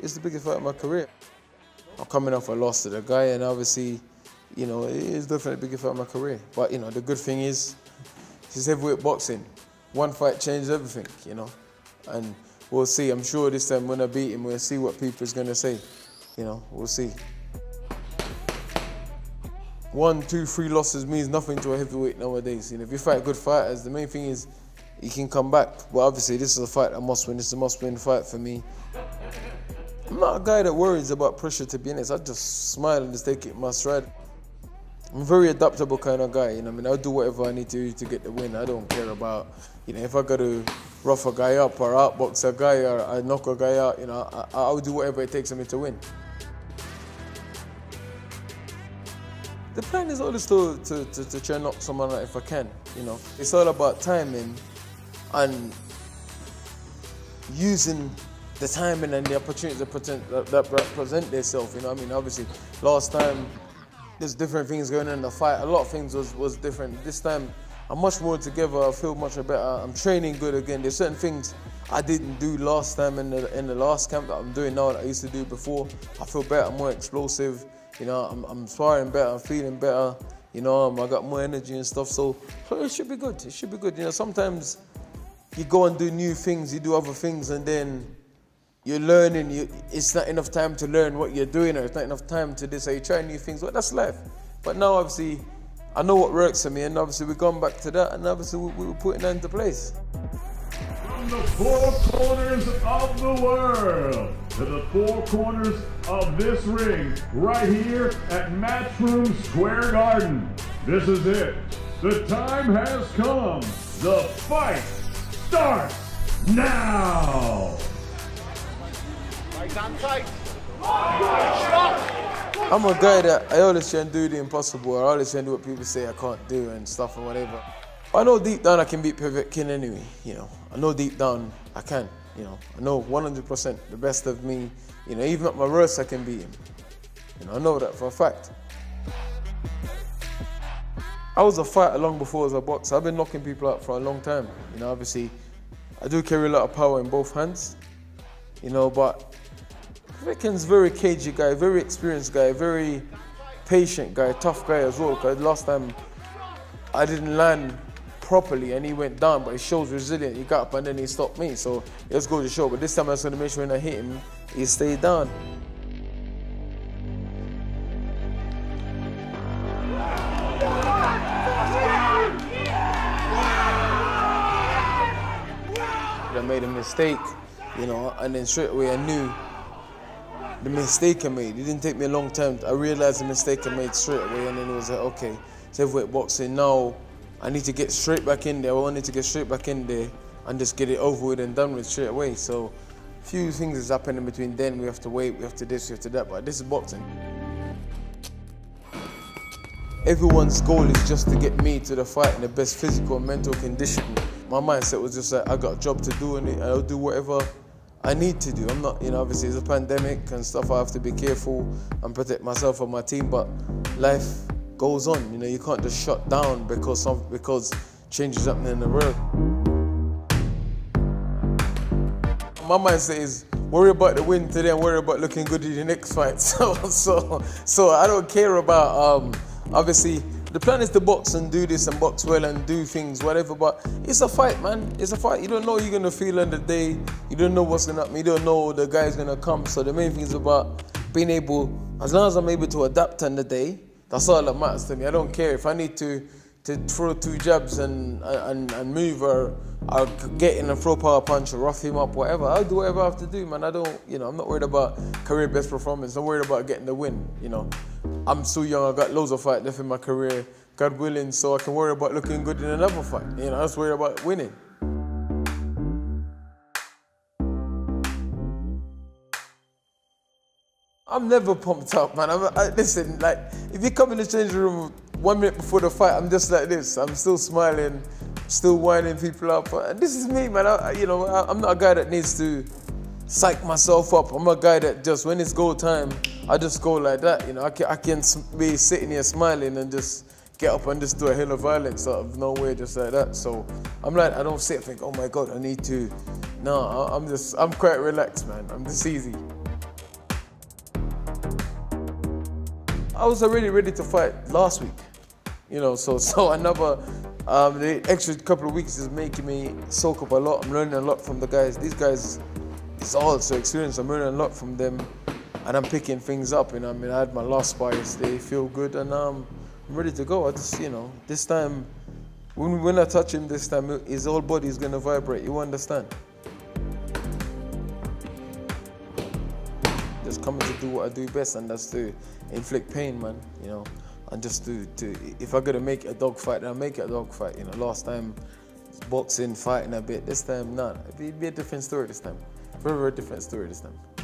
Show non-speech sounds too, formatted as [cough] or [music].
it's the biggest fight of my career. I'm coming off a loss to the guy, and obviously, you know, it is definitely the biggest fight of my career. But you know, the good thing is, it's heavyweight boxing. One fight changes everything, you know, and we'll see. I'm sure this time when I beat him, we'll see what people's gonna say. You know, we'll see. One, two, three losses means nothing to a heavyweight nowadays. You know, if you fight good fighters, the main thing is you can come back. But obviously, this is a fight I must win. This is a must-win fight for me. I'm not a guy that worries about pressure, to be honest. I just smile and just take it my stride. I'm a very adaptable kind of guy, you know. I mean, I'll do whatever I need to do to get the win. I don't care about, you know, if I got to rough a guy up or outbox a guy or I knock a guy out, you know, I, I'll do whatever it takes for me to win. The plan is always to, to, to, to try and knock someone out if I can, you know. It's all about timing and using the timing and the opportunities that present, that, that present themselves, you know I mean? Obviously, last time, there's different things going on in the fight. A lot of things was, was different. This time, I'm much more together. I feel much better. I'm training good again. There's certain things I didn't do last time in the in the last camp that I'm doing now that I used to do before. I feel better, more explosive. You know, I'm, I'm sparring better, I'm feeling better. You know, um, I got more energy and stuff. So, so it should be good. It should be good. You know, sometimes you go and do new things, you do other things, and then you're learning. You, it's not enough time to learn what you're doing, or it's not enough time to do. So you try new things. Well, that's life. But now, obviously, I know what works for me, and obviously we're going back to that, and obviously we, we're putting that into place from the four corners of the world to the four corners of this ring right here at Matchroom Square Garden. This is it. The time has come. The fight starts now. I'm a guy that I always try and do the impossible. I always try and do what people say I can't do and stuff and whatever. I know deep down I can beat Povetkin anyway, you know. I know deep down I can, you know. I know 100% the best of me, you know, even at my worst I can beat him. You know, I know that for a fact. I was a fighter long before I was a boxer. I've been knocking people out for a long time. You know, obviously, I do carry a lot of power in both hands. You know, but Povetkin's very cagey guy, very experienced guy, very patient guy, tough guy as well. Because last time I didn't land properly and he went down, but he shows resilient. He got up and then he stopped me. So let's go to show. But this time I was going to make sure when I hit him, he stayed down. I made a mistake, you know, and then straight away I knew the mistake I made. It didn't take me a long time. I realized the mistake I made straight away, and then it was like, okay, it's heavyweight boxing now. I need to get straight back in there. I wanted to get straight back in there and just get it over with and done with straight away. So, a few things has happened in between then. We have to wait, we have to this, we have to that. But this is boxing. Everyone's goal is just to get me to the fight in the best physical and mental condition. My mindset was just like, I got a job to do and I'll do whatever I need to do. I'm not, you know, obviously it's a pandemic and stuff. I have to be careful and protect myself and my team. But life goes on. You know, you can't just shut down because some because change is happening in the world. My mindset is worry about the win today and worry about looking good in the next fight. [laughs] So so so I don't care about um obviously the plan is to box and do this and box well and do things, whatever, but it's a fight, man. It's a fight. You don't know what you're gonna feel on the day. You don't know what's gonna happen. You don't know the guy's gonna come. So the main thing is about being able, as long as I'm able to adapt on the day, that's all that matters to me. I don't care if I need to to throw two jabs and and, and move or, or get in and throw power punch or rough him up, whatever. I'll do whatever I have to do, man. I don't, you know, I'm not worried about career best performance. I'm worried about getting the win, you know. I'm so young, I got loads of fight left in my career, God willing, so I can worry about looking good in another fight. You know, I just worry about winning. I'm never pumped up, man. I'm, I, listen, like, if you come in the changing room one minute before the fight, I'm just like this. I'm still smiling, still winding people up. Uh, this is me, man. I, you know, I, I'm not a guy that needs to psych myself up. I'm a guy that just, when it's go time, I just go like that, you know. I can, I can be sitting here smiling and just get up and just do a hill of violence out of nowhere, just like that. So I'm like, I don't sit and think, oh my God, I need to. No, I'm just, I'm quite relaxed, man. I'm just easy. I was uh, already ready to fight last week, you know, so, [laughs] so another, um, the extra couple of weeks is making me soak up a lot. I'm learning a lot from the guys. These guys, it's all so experienced. I'm learning a lot from them and I'm picking things up. You know, I mean, I had my last fight yesterday, feel good, and um, I'm ready to go. I just, you know, this time, when when I touch him this time, his whole body is gonna vibrate. You understand? Just coming to do what I do best, and that's to inflict pain, man. You know and just to, to if I gotta make a dog fight, then I'll make it a dog fight. You know, last time boxing, fighting a bit. This time, not. It'd be a different story this time. Very, very different story this time.